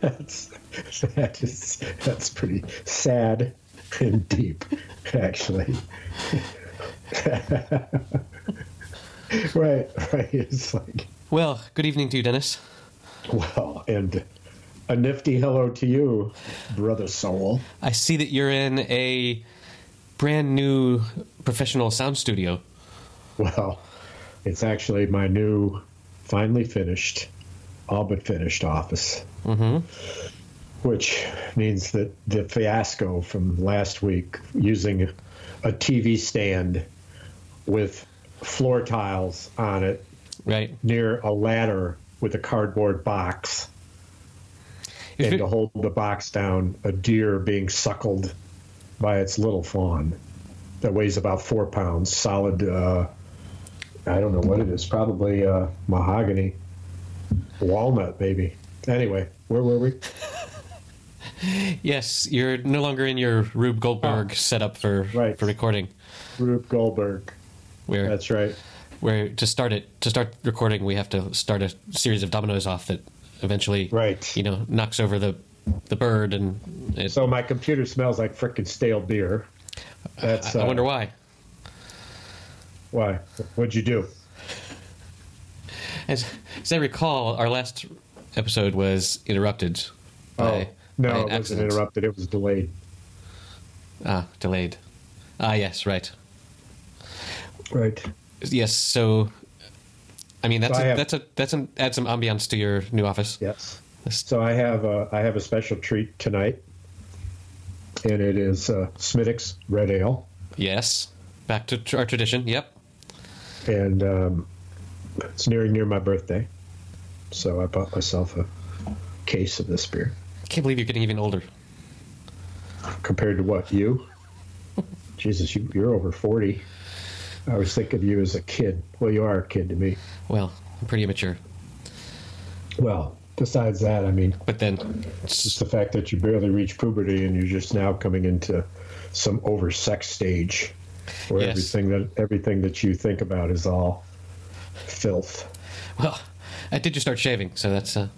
that's that is that's pretty sad and deep, actually. right, right. It's like Well, good evening to you, Dennis. well, and a nifty hello to you, brother soul. I see that you're in a brand new professional sound studio. Well, it's actually my new, finally finished, all but finished office. Mm-hmm. Which means that the fiasco from last week using a TV stand with floor tiles on it Right. near a ladder with a cardboard box. If and it- to hold the box down, a deer being suckled by its little fawn that weighs about four pounds, solid. Uh, I don't know what it is, probably uh, mahogany, walnut, maybe. Anyway, where were we? Yes, you're no longer in your Rube Goldberg setup for Oh. Right. for recording. Rube Goldberg. Where That's right. where to start it to start recording, we have to start a series of dominoes off that eventually, Right. You know, knocks over the the bird, and it, So my computer smells like frickin' stale beer. That's. I uh, wonder why. why. What'd you do? As, as I recall, our last episode was interrupted by, oh by no, an it wasn't accident. interrupted. It was delayed. Ah, delayed. Ah, yes, right. Right. Yes, so I mean that's So I a, have- that's a that's an add some ambiance to your new office. Yes. So I have a, I have a special treat tonight, and it is uh, Smithwick's Red Ale, Yes, back to tr- our tradition. Yep. and um, it's nearing near my birthday, so I bought myself a case of this beer. I Can't believe you're getting even older. Compared to what you? Jesus, you, you're over forty. I was thinking of you as a kid. Well, you are a kid to me. Well, I'm pretty immature, Well, besides that, I mean, but then It's just the fact that you barely reach puberty and you're just now coming into some oversex stage where Yes. everything that everything that you think about is all filth. well, I did just start shaving, so that's uh,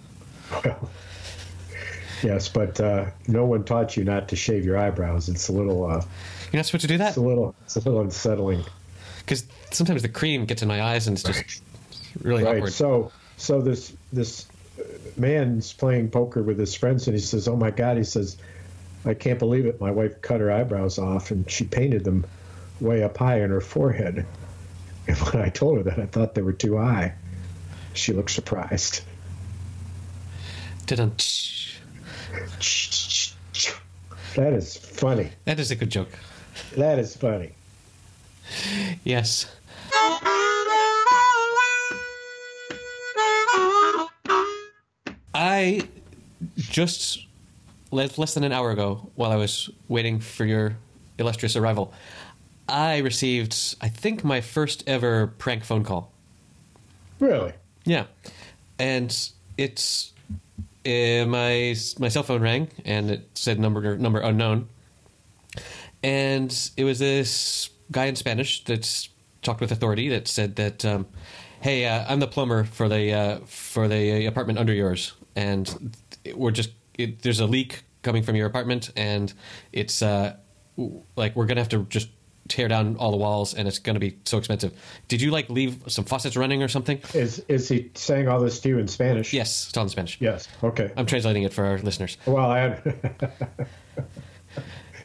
Well, yes, but uh, no one taught you not to shave your eyebrows. It's a little, uh, you're not supposed to do that it's a little, it's a little unsettling. because sometimes the cream gets in my eyes and it's just really Right. awkward. So, so this this man's playing poker with his friends, and he says, "Oh my God!" He says, "I can't believe it. My wife cut her eyebrows off, and she painted them way up high on her forehead." And when I told her that, I thought they were too high. She looked surprised. Didn't. That is funny. That is a good joke. That is funny. Yes. I just less less than an hour ago, while I was waiting for your illustrious arrival, I received, I think, my first ever prank phone call. Really? Yeah, and it's uh, my my cell phone rang and it said number number unknown, and it was this guy in Spanish that's talked with authority that said that, um, hey, uh, I'm the plumber for the uh, for the apartment under yours, and we're just it, there's a leak coming from your apartment, and it's uh, like we're gonna have to just tear down all the walls, and it's gonna be so expensive. Did you like leave some faucets running or something? Is is he saying all this to you in Spanish? Yes, it's all in Spanish. Yes. Okay. I'm translating it for our listeners, Well, I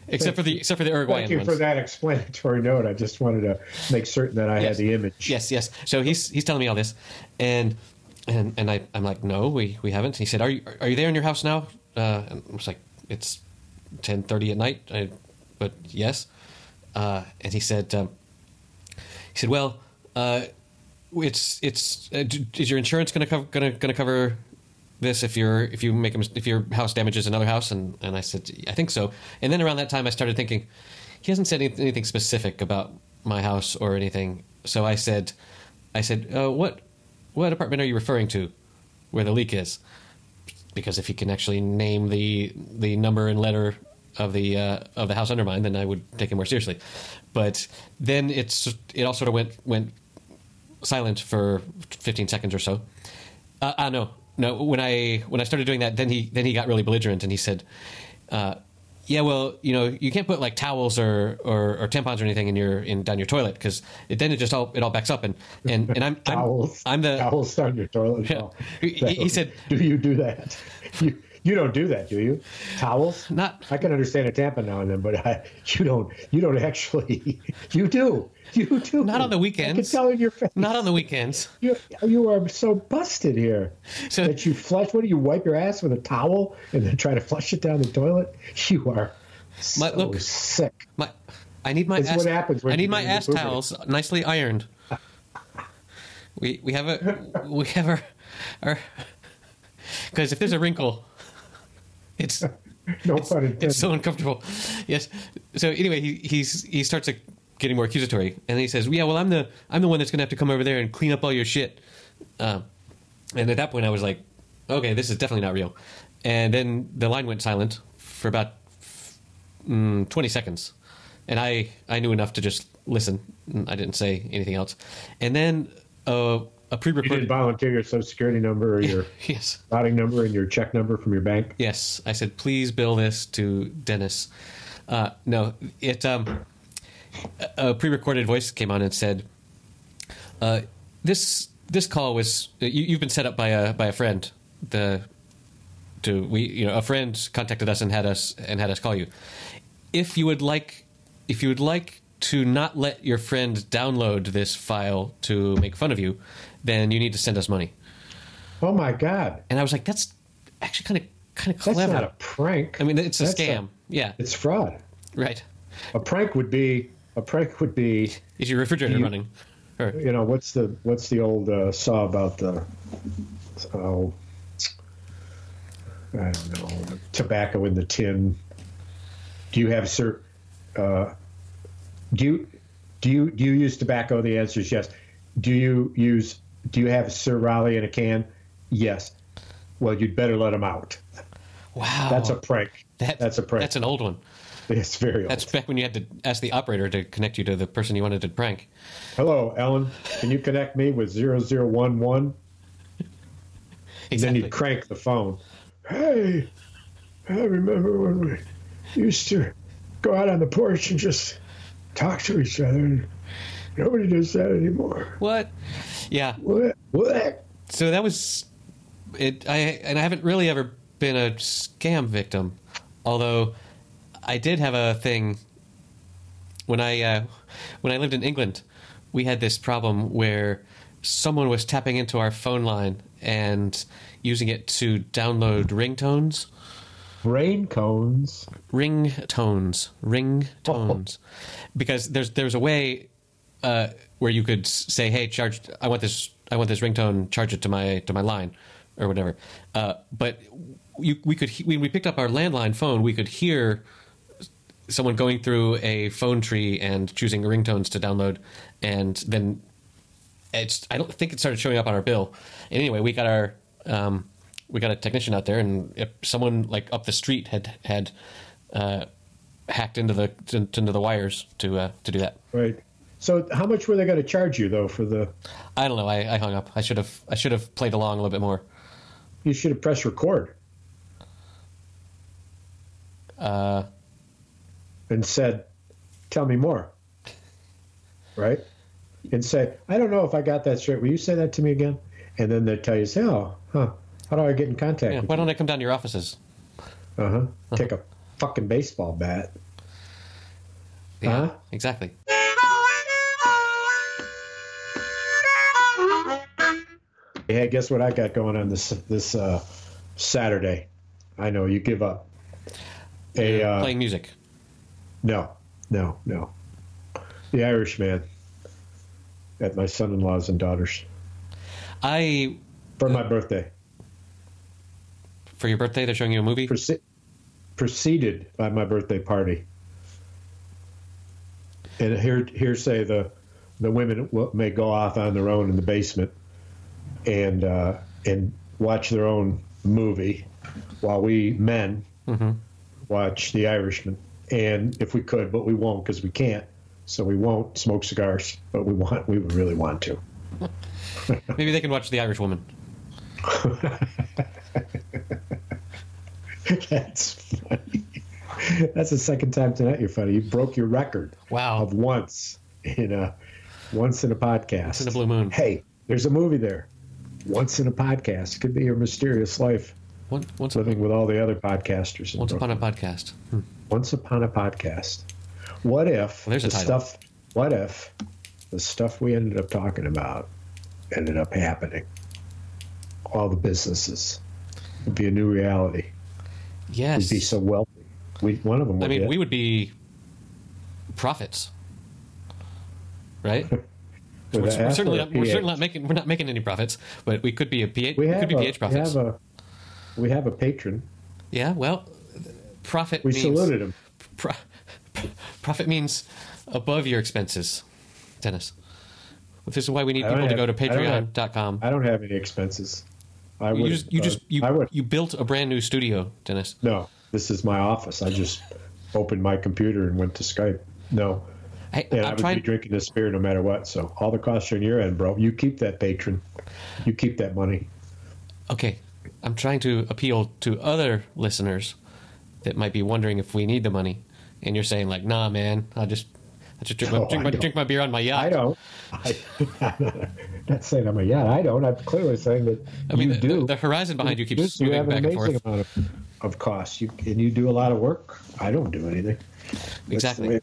except for the except for the Uruguayan thank you ones. for that explanatory note. I just wanted to make certain that I had the image. Yes, yes. So he's he's telling me all this, and and and I I'm like, no, we we haven't. He said, are you are you there in your house now? Uh, and I was like, it's ten thirty at night. I, but yes. Uh, and he said, um, he said, well, uh, it's it's uh, is your insurance going to cover going to cover this if you're if you make a, if your house damages another house? And and I said I think so. And then around that time I started thinking he hasn't said any- anything specific about my house or anything. So I said I said uh, what what apartment are you referring to where the leak is? Because if he can actually name the the number and letter of the uh, of the house under mine, then I would take it more seriously. But then it's it all sort of went went silent for 15 seconds or so. Uh, uh no, no. When I when I started doing that, then he then he got really belligerent and he said, uh, "Yeah, well, you know, you can't put like towels or, or, or tampons or anything in your in down your toilet because then it just all it all backs up and and and I'm towels. I'm, I'm the towels down your toilet. Yeah. He- he said- "Do you do that? You you don't do that, do you? Towels? Not- I can understand a Tampa now and then, but I, uh, you don't. You don't actually. You do. You do. Not on the weekends. I can tell in your face. not on the weekends. You, you are so busted here So- that you flush. What do you wipe your ass with a towel and then try to flush it down the toilet? You are so My- look. sick. My I need my ass, what happens when I need my ass towels nicely ironed. We we have a we have our our because if there's a wrinkle, it's No pun intended. it's so uncomfortable. Yes. So anyway, he he's he starts like, getting more accusatory, and he says, "Yeah, well, I'm the I'm the one that's going to have to come over there and clean up all your shit." Um, and at that point, I was like, "Okay, this is definitely not real." And then the line went silent for about mm, 20 seconds, and I I knew enough to just listen. I didn't say anything else. And then uh, a you didn't pre-recorded. volunteer your social security number or your Yes. routing number and your check number from your bank. Yes, I said, please bill this to Dennis. Uh, no, it um, a a pre-recorded voice came on and said, uh, "This this call was you, you've been set up by a by a friend. The to we you know a friend contacted us and had us and had us call you. If you would like, if you would like to not let your friend download this file to make fun of you, then you need to send us money." Oh my God, And I was like, "That's actually kind of kind of clever. that's not a prank. I mean, it's a That's scam. yeah, it's fraud. right. A prank would be a prank would be Is your refrigerator You- running? Or, you know what's the what's the old uh, saw about the oh I don't know tobacco in the tin. Do you have sir? Uh, do you do you do you use tobacco? The answer is yes. Do you use do you have Sir Raleigh in a can? Yes. Well, you'd better let him out. wow, That's a prank. that- that's a prank. That's an old one. It's very old. That's back when you had to ask the operator to connect you to the person you wanted to prank. Hello, Ellen. Can you connect me with 0011? And then Exactly. you'd crank the phone. Hey, I remember when we used to go out on the porch and just talk to each other. And nobody does that anymore. What? Yeah. What? What? So that was it. I and I haven't really ever been a scam victim, although I did have a thing when I uh, when I lived in England. We had this problem where someone was tapping into our phone line and using it to download ringtones. Rain cones. ringtones ringtones because there's there's a way uh, where you could say hey charge i want this i want this ringtone charge it to my to my line or whatever uh, but you, we could when we picked up our landline phone we could hear someone going through a phone tree and choosing ringtones to download and then it's I don't think it started showing up on our bill. Anyway, we got our um, we got a technician out there, and if someone like up the street had had uh, hacked into the into the wires to uh, to do that. Right. So how much were they going to charge you though for the? I don't know. I, I hung up. I should have I should have played along a little bit more. You should have pressed record Uh, and said, "Tell me more." Right. And say, "I don't know if I got that straight. Will you say that to me again?" And then they tell you, "Say, oh, huh? How do I get in contact yeah, why you?" don't I come down to your offices? Uh huh. Take a fucking baseball bat. Yeah, Huh? exactly. Hey, guess what I got going on this this uh, Saturday? I know you give up. A uh, Playing music. no, no, no. The Irishman at my son-in-laws and daughters I for my birthday. for your birthday they're showing you a movie. Proce- preceded by my birthday party. And here, here say the the women may go off on their own in the basement and uh, and watch their own movie, while we men watch The Irishman. And if we could, but we won't because we can't. So we won't smoke cigars, but we want we would really want to. Maybe they can watch The Irish Woman. That's funny. That's the second time tonight you're funny. You broke your record. Wow. Of once in a once in a podcast. Once in a blue moon. Hey, there's a movie there. Once in a podcast could be your mysterious life Once, once, living with all the other podcasters. once upon a podcast. Hmm. Once upon a podcast. What if Well, there's a the stuff? What if the stuff we ended up talking about ended up happening? All the businesses would be a new reality. Yes. We'd be so wealthy. We one of them. Would I mean, get- we would be prophets, right? we're, we're certainly not, we're certainly not making we're not making any profits, but we could be a PH. We We, have could be a, PH we have a we have a patron. yeah, well, profit. We means, saluted him. Pro, profit means above your expenses, Dennis. This is why we need I people to go to I have- Patreon.com. I don't have any expenses. I You just you uh, just you I would. you built a brand new studio, Dennis. No, this is my office. I just opened my computer and went to Skype. No, I, and I I'm would be drinking this beer no matter what. So all the costs are on your end, bro. You keep that patron. You keep that money. Okay, I'm trying to appeal to other listeners that might be wondering if we need the money, and you're saying like, "Nah, man, I'll just, I just drink, my, drink, my, drink my beer on my yacht." I don't. I, I'm not saying I'm a yeah. I don't. I'm clearly saying that I mean, you the, do. the, the horizon behind you keeps you moving have an back and forth. amount of, of costs. You and you do a lot of work. I don't do anything. Exactly.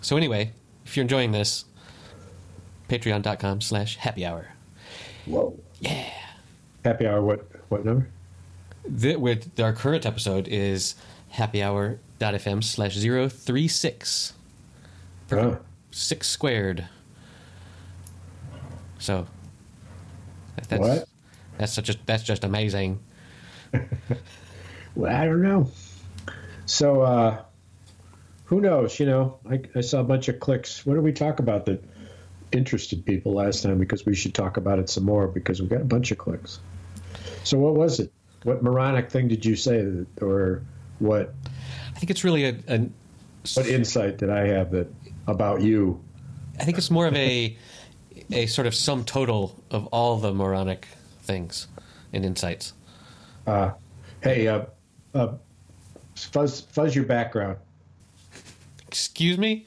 So anyway, if you're enjoying this, patreon.com slash happy hour. Whoa. Yeah. Happy hour. What what number? The, with our current episode is happyhour.fm slash 036. six squared. So that's What? that's such a that's just amazing. well, I don't know. So uh, who knows? You know, I, I saw a bunch of clicks. What did we talk about that interested people last time? Because we should talk about it some more because we got a bunch of clicks. So what was it? What moronic thing did you say, that, or what I think it's really a, a what insight did I have that about you? I think it's more of a a sort of sum total of all the moronic things and insights. Uh, hey, uh, uh, fuzz, fuzz your background. Excuse me?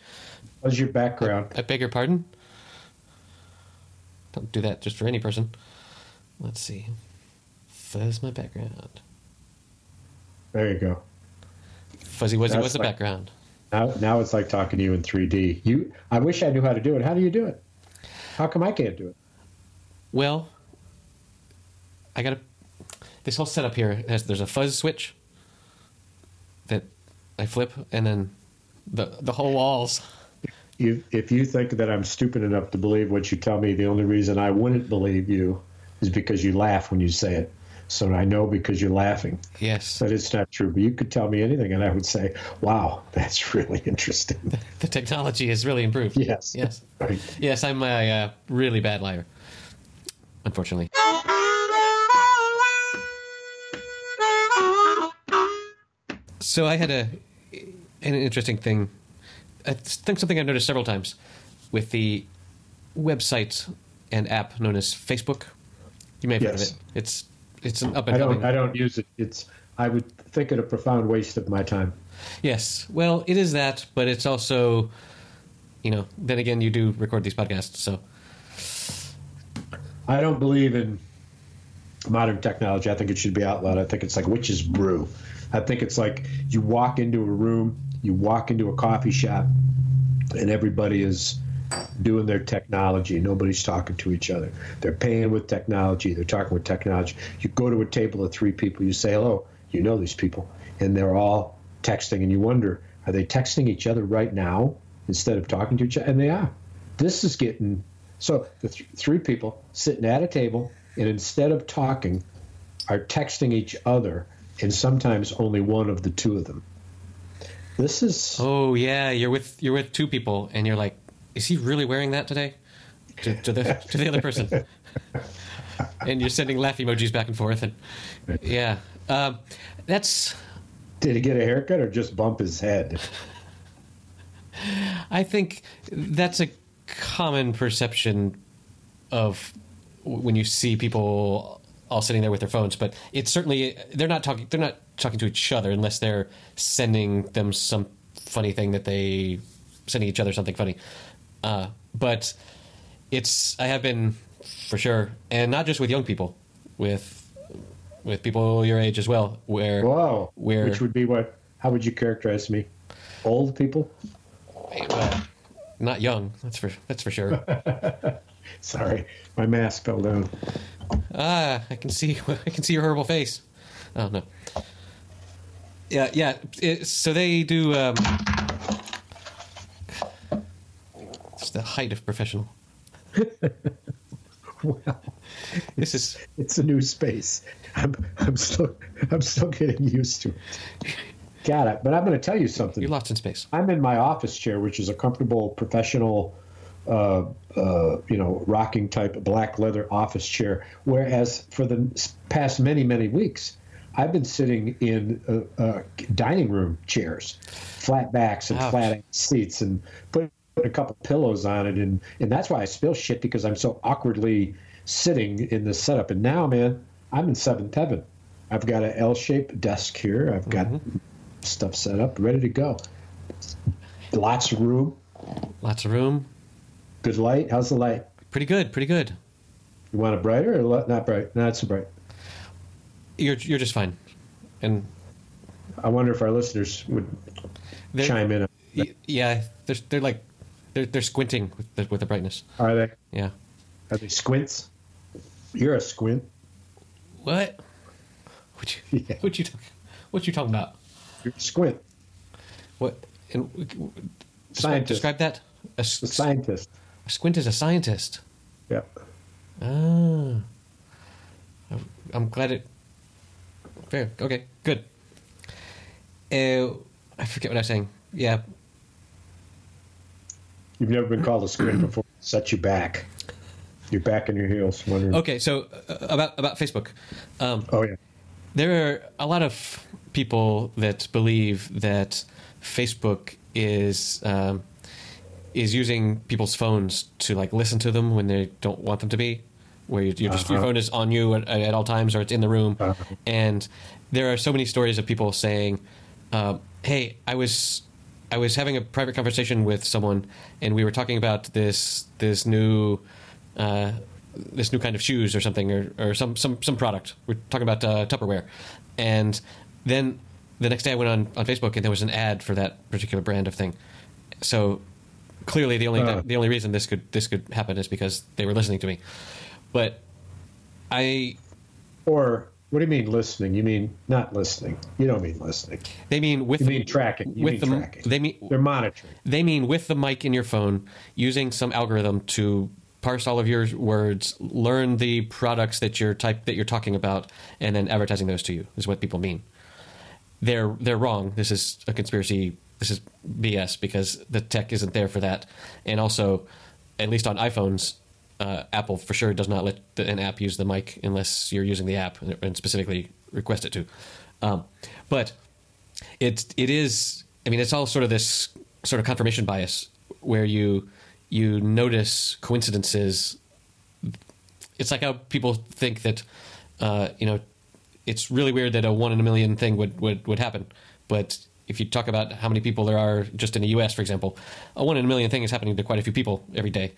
What's your background. I beg your pardon? Don't do that just for any person. Let's see. Fuzz my background. There you go. Fuzzy Wuzzy That's was the background. Now, now it's like talking to you in 3D. You, I wish I knew how to do it. How do you do it? How come I can't do it? Well, I got a. This whole setup here has there's a fuzz switch that I flip, and then the the whole walls. You, if you think that I'm stupid enough to believe what you tell me, the only reason I wouldn't believe you is because you laugh when you say it. So I know because you're laughing Yes, that it's not true. But you could tell me anything, and I would say, "Wow, that's really interesting." the technology has really improved. yes. Yes. Right. Yes, I'm a uh, really bad liar. Unfortunately. So I had a an interesting thing. I think something I've noticed several times with the website and app known as Facebook. You may have heard of it. It's it's an up and I don't. coming. I don't use it. It's. I would think it a profound waste of my time. Yes. Well, it is that, but it's also, you know. Then again, you do record these podcasts, so I don't believe in modern technology. I think it should be outlawed. I think it's like witch's brew. I think it's like you walk into a room, you walk into a coffee shop, and everybody is doing their technology. Nobody's talking to each other. They're paying with technology. They're talking with technology. You go to a table of three people. You say hello. You know these people, and they're all texting, and you wonder, are they texting each other right now instead of talking to each other? And they are. This is getting so the th- three people sitting at a table, and instead of talking, are texting each other, and sometimes only one of the two of them. This is Oh yeah, you're with you're with two people, and you're like, is he really wearing that today? To, to the to the other person, and you're sending laugh emojis back and forth, and yeah, um, that's did he get a haircut or just bump his head? I think that's a common perception of when you see people all sitting there with their phones. But it's certainly they're not talking. They're not talking to each other unless they're sending them some funny thing that they sending each other something funny. Uh, but it's I have been for sure, and not just with young people, with with people your age as well. Where Whoa. where Which would be what? How would you characterize me? Old people? well, not young. That's for that's for sure. Sorry, my mask fell down. Ah, I can see I can see your horrible face. Oh no. Yeah, yeah. It, so they do. Um, it's the height of professional. Well, This is it's a new space. I'm, I'm still, I'm still getting used to it. Got it. But I'm going to tell you something. you're lost in space. I'm in my office chair, which is a comfortable, professional, uh, uh, you know, rocking type black leather office chair. Whereas for the past many, many weeks, I've been sitting in uh, uh, dining room chairs, flat backs and Ouch. flat seats, and put a couple pillows on it, and and that's why I spill shit because I'm so awkwardly sitting in this setup. And now, man, I'm in seventh heaven. I've got an L-shaped desk here. I've got stuff set up, ready to go. Lots of room. Lots of room. Good light. How's the light? Pretty good. Pretty good. You want it brighter or not bright? Not so bright. You're you're just fine. And I wonder if our listeners would chime in. y- yeah, they're they're like they're they're squinting with the, with the brightness. Are they? Yeah. Are they squints? You're a squint. What? What you Yeah. what you talk, what you talking about? You're a squint. What? And, describe, Scientist. describe that. A, The scientist. Squint is a scientist. Yeah. Ah. I'm- glad it. Fair. Okay. Good. Uh, I forget what I was saying. Yeah. You've never been called a squint before. Set you back. You're back on your heels. Wondering. Okay. So uh, about about Facebook. Um, Oh yeah. there are a lot of people that believe that Facebook is um, is using people's phones to like listen to them when they don't want them to be, where you, you're just your Uh-huh. phone is on you at, at all times or it's in the room, Uh-huh. and there are so many stories of people saying, um, "Hey, I was." I was having a private conversation with someone, and we were talking about this this new uh, this new kind of shoes or something, or, or some, some some product. We're talking about uh, Tupperware, and then the next day I went on, on Facebook and there was an ad for that particular brand of thing. So clearly, the only Uh. the only reason this could this could happen is because they were listening to me. But I Or what do you mean listening? You mean not listening? You don't mean listening. they mean with You the- mean tracking. You with mean the tracking. they mean They're monitoring. They mean with the mic in your phone, using some algorithm to parse all of your words, learn the products that you're type that you're talking about, and then advertising those to you is what people mean. They're they're wrong. This is a conspiracy. This is BS because the tech isn't there for that. And also, at least on iPhones, uh, Apple for sure does not let the, an app use the mic unless you're using the app and specifically request it to. Um, but it it is i mean it's all sort of this sort of confirmation bias where you you notice coincidences it's like how people think that uh, you know it's really weird that a one in a million thing would, would, would happen but if you talk about how many people there are just in the us for example a one in a million thing is happening to quite a few people every day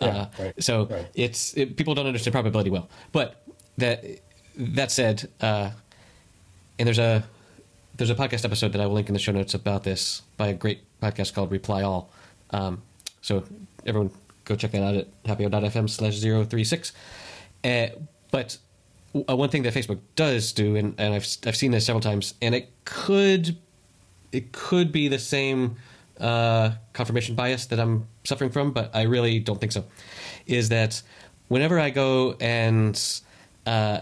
Yeah, uh, right, so right. it's it, people don't understand probability well but that that said uh, and there's a there's a podcast episode that I will link in the show notes about this by a great podcast called Reply All. Um, so everyone go check that out at happyhour.fm slash 036. Uh, but uh, one thing that Facebook does do, and, and I've, I've seen this several times, and it could it could be the same uh, confirmation bias that I'm suffering from, but I really don't think so. Is that whenever I go and uh,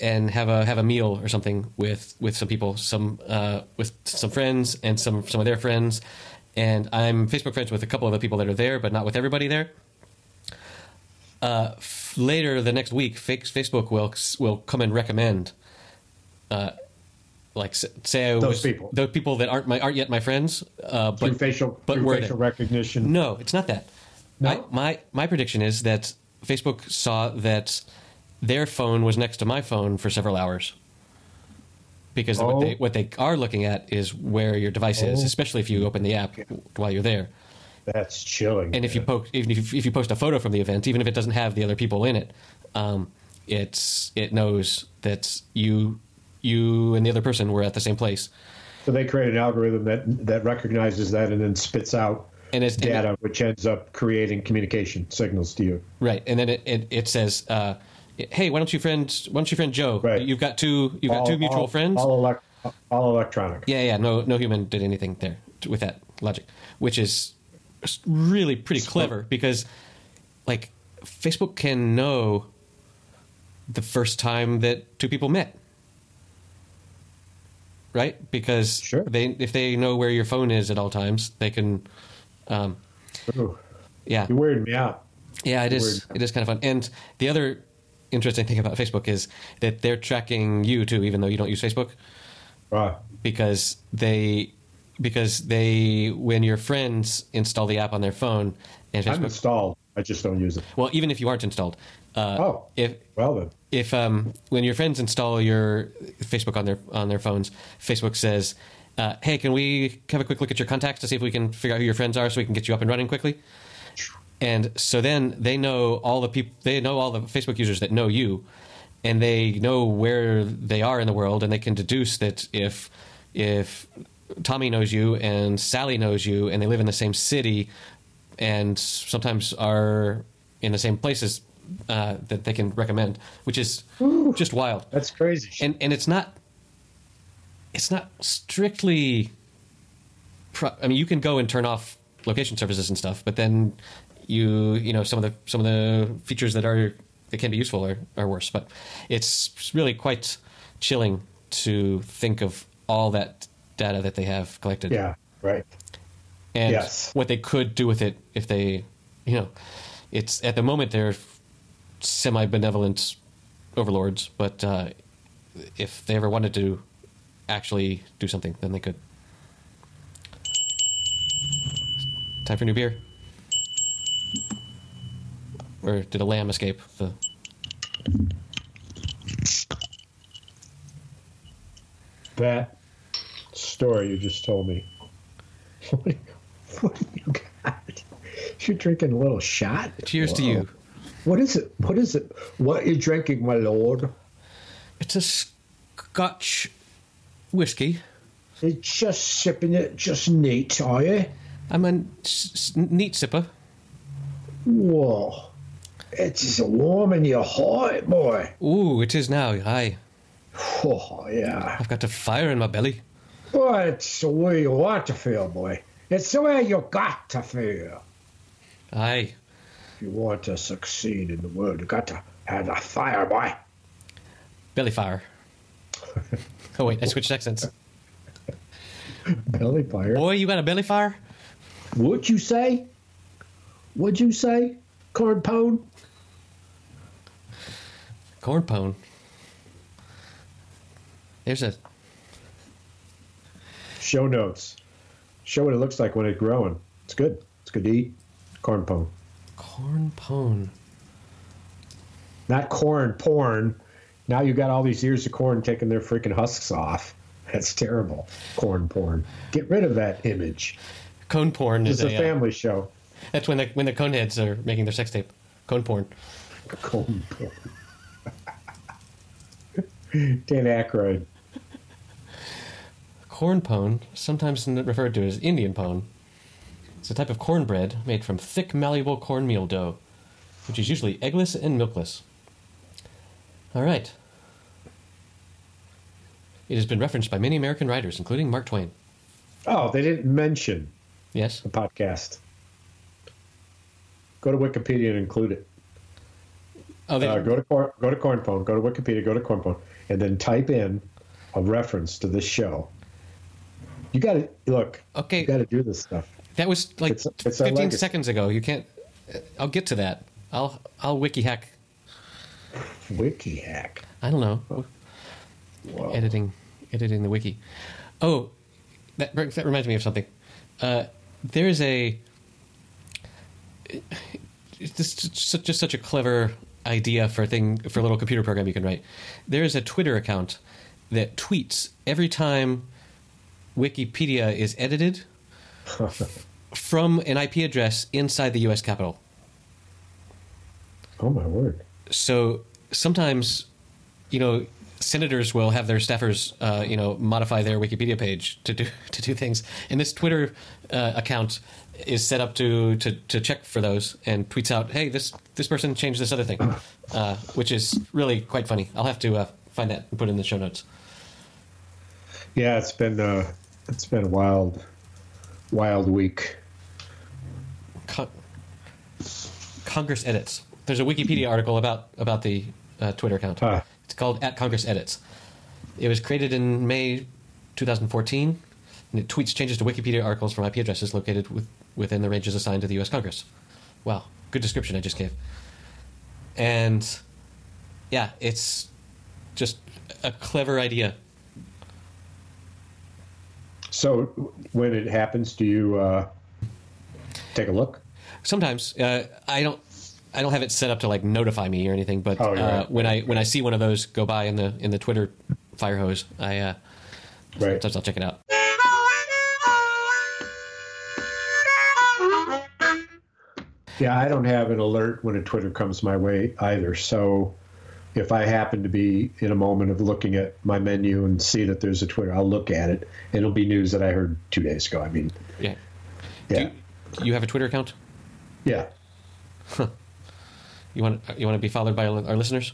and have a have a meal or something with with some people, some uh, with some friends and some some of their friends, and I'm Facebook friends with a couple of the people that are there, but not with everybody there. Uh, f- later the next week, Fa- Facebook will will come and recommend, uh, like say I Those was, people. those people that aren't my aren't yet my friends, uh, Through but facial, but through facial recognition. No, it's not that. No? I, my my prediction is that Facebook saw that their phone was next to my phone for several hours. Because what Oh. they what they are looking at is where your device is, Oh. especially if you open the app while you're there. That's chilling. And if you man. post even if, if you post a photo from the event, even if it doesn't have the other people in it, um, it's it knows that you you and the other person were at the same place. so they create an algorithm that that recognizes that and then spits out And it's and it- data, which ends up creating communication signals to you. Right, and then it it, it says, uh, "Hey, why don't you friend why don't you friend Joe? Right. You've got two you've got two mutual all, friends." All, elec- all electronic. yeah, yeah. No, no human did anything there with that logic, which is really pretty clever because, like, Facebook can know the first time that two people met. Right, because Sure. they if they know where your phone is at all times, they can. Um, Ooh, yeah, you weirded me out. Yeah, it is. It is kind of fun. And the other interesting thing about Facebook is that they're tracking you too, even though you don't use Facebook, Wow. because they because they when your friends install the app on their phone and I'm installed. I just don't use it. Well, even if you aren't installed, uh, Oh. if Well then. If um, when your friends install your Facebook on their on their phones, Facebook says, uh, "Hey, can we have a quick look at your contacts to see if we can figure out who your friends are, so we can get you up and running quickly?" And so then they know all the people, they know all the Facebook users that know you, and they know where they are in the world, and they can deduce that if if Tommy knows you and Sally knows you, and they live in the same city, and sometimes are in the same places uh, that they can recommend, which is just wild. That's crazy. And and it's not it's not strictly. Pro- I mean, you can go and turn off location services and stuff, but then you you know some of the some of the features that are that can be useful are, are worse. But it's really quite chilling to think of all that data that they have collected yeah. Right. and Yes. what they could do with it if they, you know, it's at the moment they're semi-benevolent overlords, but uh, if they ever wanted to actually do something, then they could. Time for new beer. Or did a lamb escape the? That story you just told me. What, do you- what do you got? You're drinking a little shot? Cheers to you. What is it? What is it? What are you drinking, my lord? It's a Scotch whiskey. You're just sipping it just neat, are you? I'm a s- s- neat sipper. Whoa. It's warm in your heart, boy. Ooh, it is now. Aye, Oh, yeah. I've got a fire in my belly. Well, it's the way you want to feel, boy. It's the way you got to feel. Aye. If you want to succeed in the world, you got to have a fire, boy. Belly fire. oh wait, I switched accents. Belly fire. Boy, you got a belly fire? Would you say? Would you say? Corn pone? Corn pone. There's a Show notes. Show what it looks like when it's growing. It's good. It's good to eat. Corn pone. Corn pone. Not corn porn. Now you got all these ears of corn taking their freaking husks off. That's terrible. Corn porn. Get rid of that image. Cone porn is is a a, uh, family show. that's when the when the coneheads are making their sex tape. Cone porn. Corn porn. Dan Aykroyd. Corn pone, sometimes referred to as Indian pone, it's a type of cornbread made from thick, malleable cornmeal dough, which is usually eggless and milkless. All right. It has been referenced by many American writers, including Mark Twain. Oh, they didn't mention Yes. the podcast. Go to Wikipedia and include it. Oh, they, Uh, go to corn, go to cornpone. Go to Wikipedia. Go to cornpone, and then type in a reference to this show. You got to look. Okay. You got to do this stuff. That was like it's- it's 15 seconds ago. You can't. I'll get to that. I'll I'll wiki hack. Wiki hack. I don't know. Whoa. editing editing the wiki. Oh, that that reminds me of something. Uh, there's a it's just, just just such a clever idea for a thing for a little computer program you can write. There is a Twitter account that tweets every time Wikipedia is edited from an IP address inside the U.S. Capitol. Oh my word! So sometimes, you know, senators will have their staffers, uh, you know, modify their Wikipedia page to do to do things, and this Twitter uh, account is set up to, to to check for those and tweets out, "Hey, this this person changed this other thing," uh, which is really quite funny. I'll have to uh, find that and put it in the show notes. Yeah, it's been uh, it's been a wild, wild week. Con- Congress edits. There's a Wikipedia article about about the uh, Twitter account. Ah. It's called at Congress Edits. It was created in May 2014, and it tweets changes to Wikipedia articles from IP addresses located with, within the ranges assigned to the U.S. Congress. Wow, good description I just gave. And yeah, it's just a clever idea. So when it happens, do you uh, take a look? Sometimes uh, I don't. I don't have it set up to like notify me or anything, but Oh, uh, right. when I when I see one of those go by in the in the Twitter fire hose, I uh, Right. sometimes I'll check it out. Yeah, I don't have an alert when a Twitter comes my way either. So if I happen to be in a moment of looking at my menu and see that there's a Twitter, I'll look at it. It'll be news that I heard two days ago. I mean, Yeah. yeah, Do you have a Twitter account? yeah. You want you want to be followed by our listeners?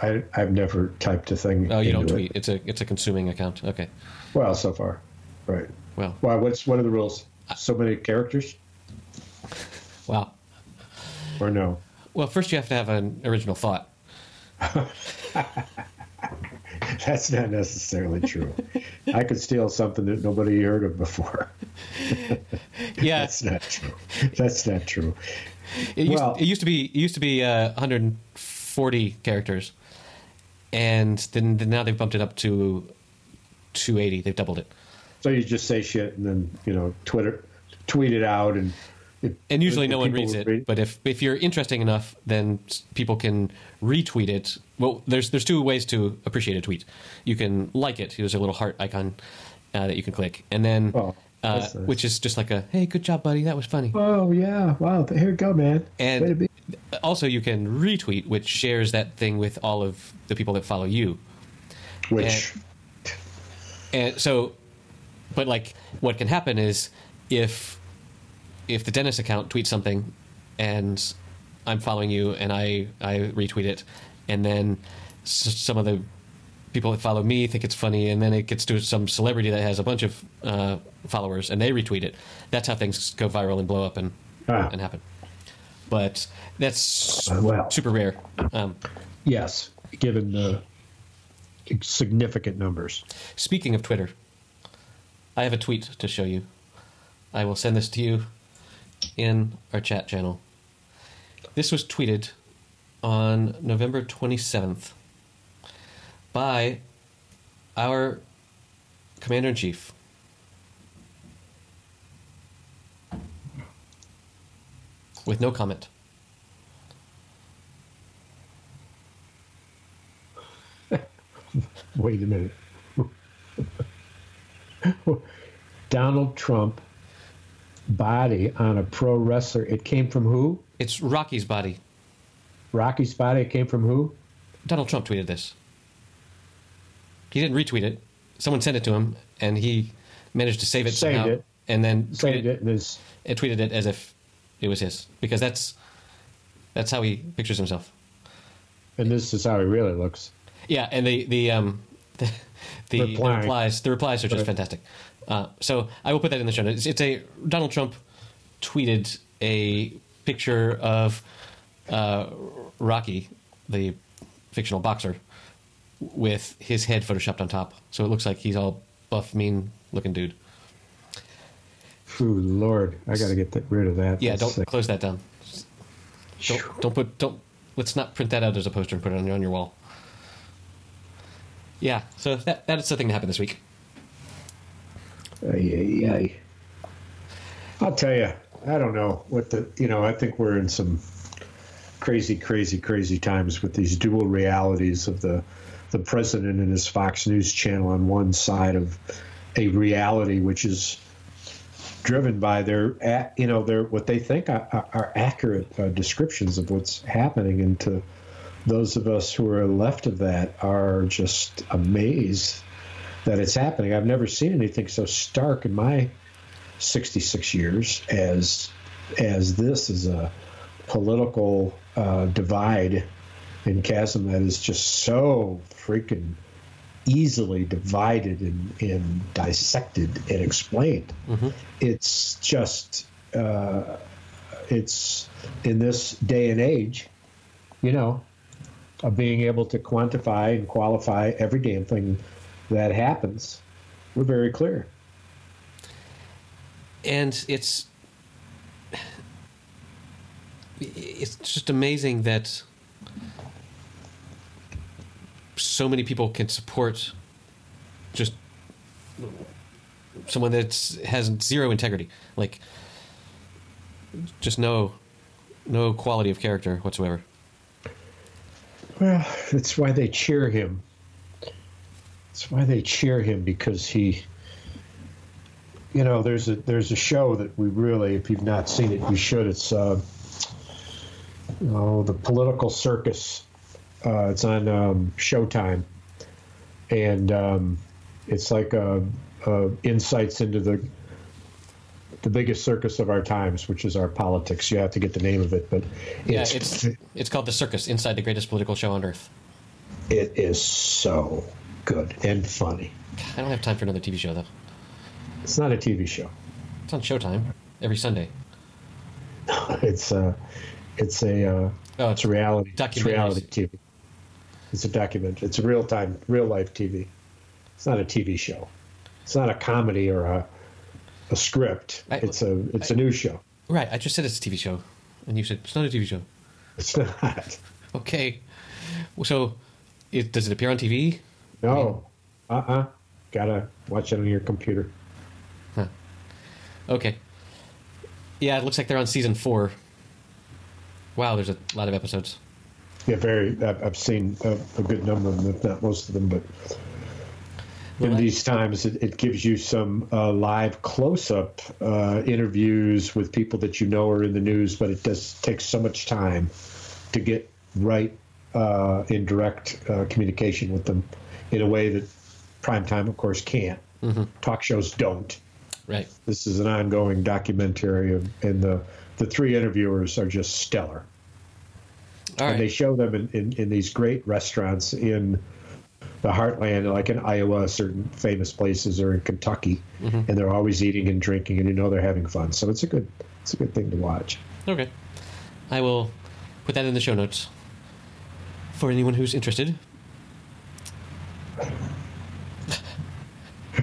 I, I've never typed a thing. Oh, you don't tweet. It. It's a it's a consuming account. Okay. Well, so far, right. Well, Why? What's what are the rules? So many characters, wow. or no? Well, first you have to have an original thought. That's not necessarily true. I could steal something that nobody heard of before. Yeah, That's not true. That's not true. it used, well- it used to be it used to be uh, 140 characters, and then, then now they've bumped it up to 280. They've doubled it. So you just say shit and then you know Twitter, tweet it out, and it, And usually no one reads it. read- But if if you're interesting enough, then people can retweet it. Well, there's there's two ways to appreciate a tweet. You can like it. There's a little heart icon uh, that you can click, and then Oh, uh, nice. which is just like a hey, good job, buddy. That was funny. oh yeah, wow, here we go, man. And- Way to be- Also, you can retweet, which shares that thing with all of the people that follow you. which And so, but like, what can happen is if if the Dennis account tweets something, and I'm following you, and I I retweet it, and then s- some of the people that follow me think it's funny, and then it gets to some celebrity that has a bunch of uh, followers, and they retweet it. That's how things go viral and blow up and Ah. and happen. But that's Uh, well. super rare. Um, yes, given the significant numbers. Speaking of Twitter, I have a tweet to show you. I will send this to you in our chat channel. This was tweeted on November 27th by our commander in chief. With no comment. Wait a minute. Donald Trump body on a pro wrestler. It came from who? It's Rocky's body. Rocky's body. It came from who? Donald Trump tweeted this. He didn't retweet it. Someone sent it to him, and he managed to save it Saved somehow, it. and then Saved tweeted, it and his. and tweeted it as if it was his, because that's that's how he pictures himself. And this is how he really looks. Yeah, and the the um the, the, the replies the replies are just Right. fantastic. Uh, so I will put that in the show notes. It's a Donald Trump tweeted a picture of uh, Rocky, the fictional boxer, with his head photoshopped on top. So it looks like he's all buff, mean looking dude. Ooh, Lord, I got to get rid of that. Yeah, That's don't sick. close that down. Don't don't put don't let's not print that out as a poster and put it on your on your wall. Yeah, so that that's the thing that happened this week. Ay, ay, ay. I'll tell you, I don't know what the, you know, I think we're in some crazy, crazy, crazy times with these dual realities of the the president and his Fox News channel on one side of a reality which is driven by their, you know, their what they think are, are accurate uh, descriptions of what's happening, and to those of us who are left of that are just amazed that it's happening. I've never seen anything so stark in my 66 years as as this is a political uh, divide and chasm that is just so freaking easily divided and, and dissected and explained. Mm-hmm. It's just, uh, it's in this day and age, you know, of being able to quantify and qualify every damn thing that happens. We're very clear. And it's it's just amazing that so many people can support just someone that has zero integrity, like just no no quality of character whatsoever. Well, that's why they cheer him. That's why they cheer him because he you know, there's a there's a show that we really, if you've not seen it, you should. It's uh, oh, the political circus uh, it's on um, Showtime, and um, it's like a, a insights into the the biggest circus of our times, which is our politics. You have to get the name of it, but yeah, it's it's called the Circus Inside the Greatest Political Show on Earth. It is so good and funny. I don't have time for another TV show though. It's not a TV show. It's on Showtime every Sunday. it's a, uh, it's a, uh, oh, it's a reality. It's reality TV. It's a documentary. It's a real time, real life TV. It's not a TV show. It's not a comedy or a a script. I, it's a it's I, a news show. Right. I just said it's a TV show, and you said it's not a TV show. It's not. Okay. So, it, does it appear on TV? No. uh uh Gotta watch it on your computer. Huh. Okay. Yeah, it looks like they're on season four. Wow, there's a lot of episodes. Yeah, very. I've seen a, a, good number of them, if not most of them. But in these times, it, it, gives you some uh, live close-up uh, interviews with people that you know are in the news, but it does take so much time to get right uh, in direct uh, communication with them in a way that prime time, of course, can't. Mm-hmm. Talk shows don't. Right. This is an ongoing documentary, and the the three interviewers are just stellar. Right. And they show them in, in, in, these great restaurants in the heartland, like in Iowa, certain famous places, or in Kentucky, mm-hmm. and they're always eating and drinking, and you know they're having fun. So it's a good it's a good thing to watch. Okay, I will put that in the show notes for anyone who's interested.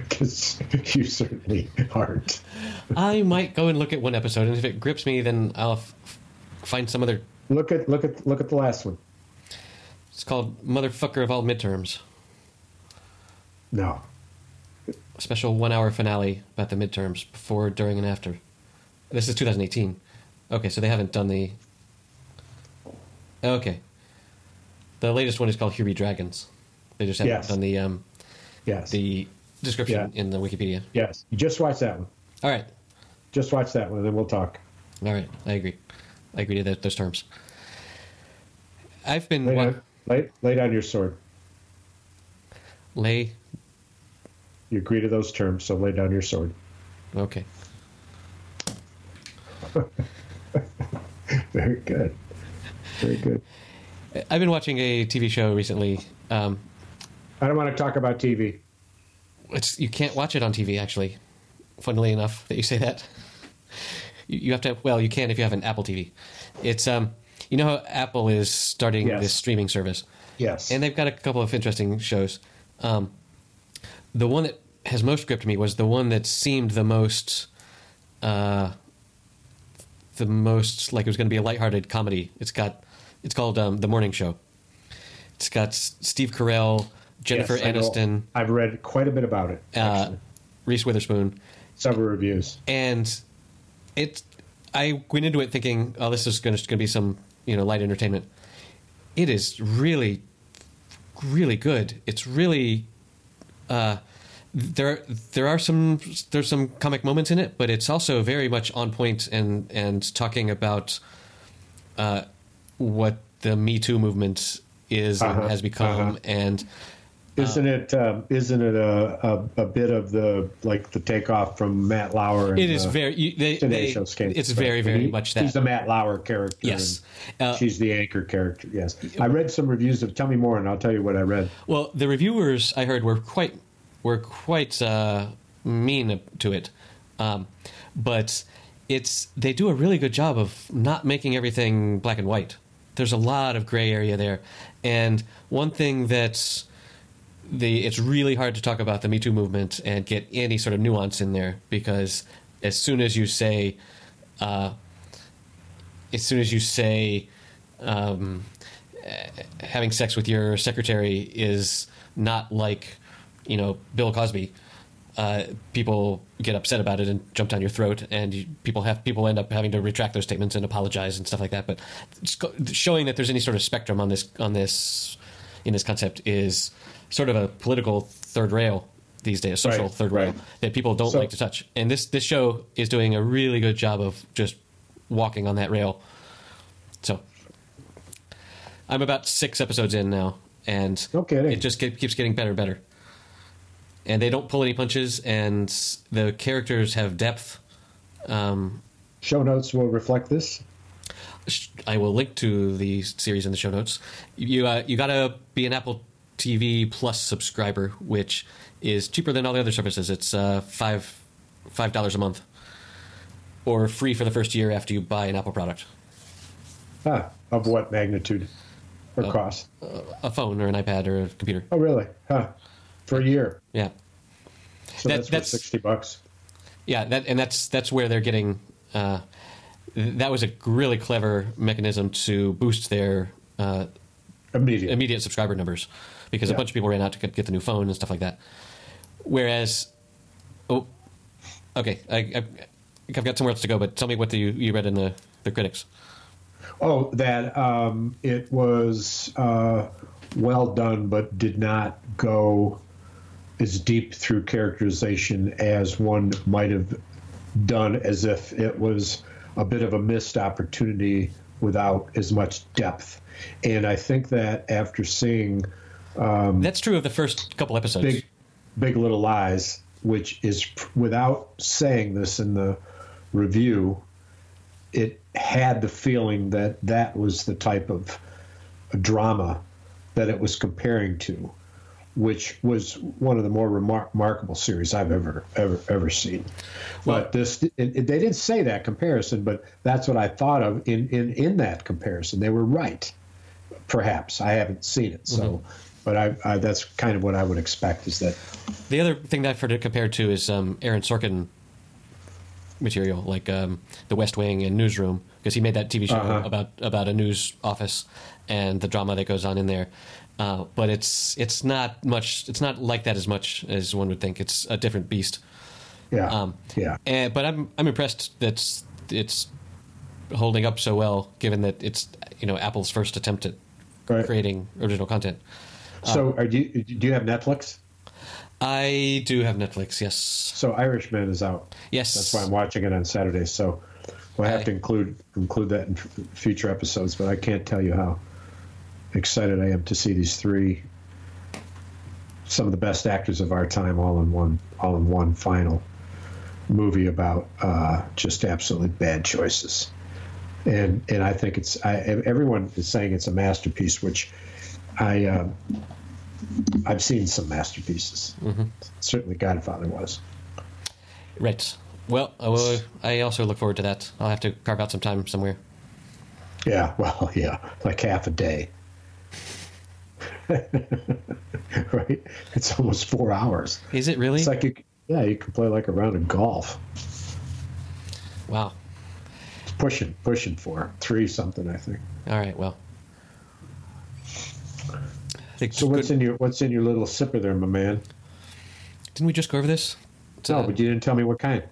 Because you certainly aren't. I might go and look at one episode, and if it grips me, then I'll f- find some other Look at look at look at the last one. It's called Motherfucker of All Midterms. No. A special one hour finale about the midterms before, during, and after. This is 2018. Okay, so they haven't done the. Okay. The latest one is called Here Be Dragons. They just haven't yes. done the um, yes. the description yeah. in the Wikipedia. Yes, you just watch that one. All right. Just watch that one, and then we'll talk. All right, I agree. I agree to those terms. I've been lay down, lay, lay down your sword. Lay. You agree to those terms, so lay down your sword. Okay. Very good. Very good. I've been watching a TV show recently. Um, I don't want to talk about TV. It's you can't watch it on TV. Actually, funnily enough, that you say that you have to. Well, you can if you have an Apple TV. It's um, you know how Apple is starting yes. this streaming service. Yes, and they've got a couple of interesting shows. Um, the one that has most gripped me was the one that seemed the most, uh, the most like it was going to be a lighthearted comedy. It's got, it's called um, the Morning Show. It's got Steve Carell, Jennifer yes, Aniston. I've read quite a bit about it. Uh, Reese Witherspoon. Several reviews. And it I went into it thinking, oh, this is going to be some you know light entertainment. It is really, really good. It's really. Uh, there, there are some there's some comic moments in it, but it's also very much on point and and talking about uh, what the Me Too movement is Uh-huh, and has become, uh-huh. and Isn't it? Um, isn't it a, a, a bit of the like the takeoff from Matt Lauer? it is the very you, they, Today they-? It's very very He- much that. He's the Matt Lauer character. Yes. Uh, she's the anchor character. Yes, I read some reviews of. Tell me more, and I'll tell you what I read. Well, the reviewers I heard were quite were quite uh, mean to it, um, but it's they do a really good job of not making everything black and white. There's a lot of gray area there, and one thing that's the it's really hard to talk about the Me Too movement and get any sort of nuance in there because as soon as you say, uh, as soon as you say, um, eh, having sex with your secretary is not like, you know, Bill Cosby. Uh, people get upset about it and jump down your throat, and you, people have people end up having to retract those statements and apologize and stuff like that. But showing that there's any sort of spectrum on this on this in this concept is sort of a political third rail these days, social Right, third rail right. that people don't So- like to touch. And this this show is doing a really good job of just walking on that rail. So I'm about six episodes in now, and No it just get, keeps getting better and better. And they don't pull any punches, and the characters have depth. Um, Show notes will reflect this. I will link to the series in the show notes. You uh, you gotta be an Apple TV Plus subscriber, which is cheaper than all the other services. It's uh, five five dollars a month, or free for the first year after you buy an Apple product, Ah, of what magnitude or Uh, cost? a phone or an iPad or a computer. Oh, really? Huh? For a year. Yeah, So That- that's, that's- sixty bucks. yeah. That and that's that's where they're getting. Uh, that was a really clever mechanism to boost their uh, Immediate. immediate subscriber numbers because a bunch of people ran out to get the new phone and stuff like that. Whereas, oh, okay, I, I, I've got somewhere else to go, but tell me what the, you, you read in the, the critics. Oh, that um, it was uh, well done, but did not go as deep through characterization as one might have done, as if it was a bit of a missed opportunity without as much depth. And I think that after seeing Um, that's true of the first couple episodes. Big, Big Little Lies, which is without saying this in the review, it had the feeling that that was the type of drama that it was comparing to, which was one of the more remar- remarkable series I've ever ever ever seen. but this, it, it- they didn't say that comparison, but that's what I thought of in in in that comparison. They were right, perhaps. I haven't seen it, so. Mm-hmm. But I, I, that's kind of what I would expect is that The other thing that I've heard it compared to is um, Aaron Sorkin material, like um, The West Wing and Newsroom, because he made that TV show Uh-huh. about about a news office and the drama that goes on in there. Uh, but it's it's not much. It's not like that as much as one would think. It's a different beast. yeah, Um, yeah. And, but I'm I'm impressed that it's, it's holding up so well, given that it's you know Apple's first attempt at Right. creating original content. So, are you do you have Netflix? I do have Netflix. Yes. So, Irishman is out. Yes. That's why I'm watching it on Saturday. So, we'll have Aye. to include include that in future episodes. But I can't tell you how excited I am to see these three, some of the best actors of our time, all in one, all in one final movie about uh, just absolutely bad choices. And and I think it's I, everyone is saying it's a masterpiece, which I uh, I've seen some masterpieces. Certainly, Godfather was. Right. Well, I, will, I also look forward to that. I'll have to carve out some time somewhere. Yeah, well, yeah, like half a day. right? It's almost four hours. Is it really? It's like you, yeah, you can play like a round of golf. wow. It's pushing, pushing for three something, I think. All right. Well. So what's good- in your what's in your little sipper there, my man? Didn't we just go over this? It's, No, uh, but you didn't tell me what kind.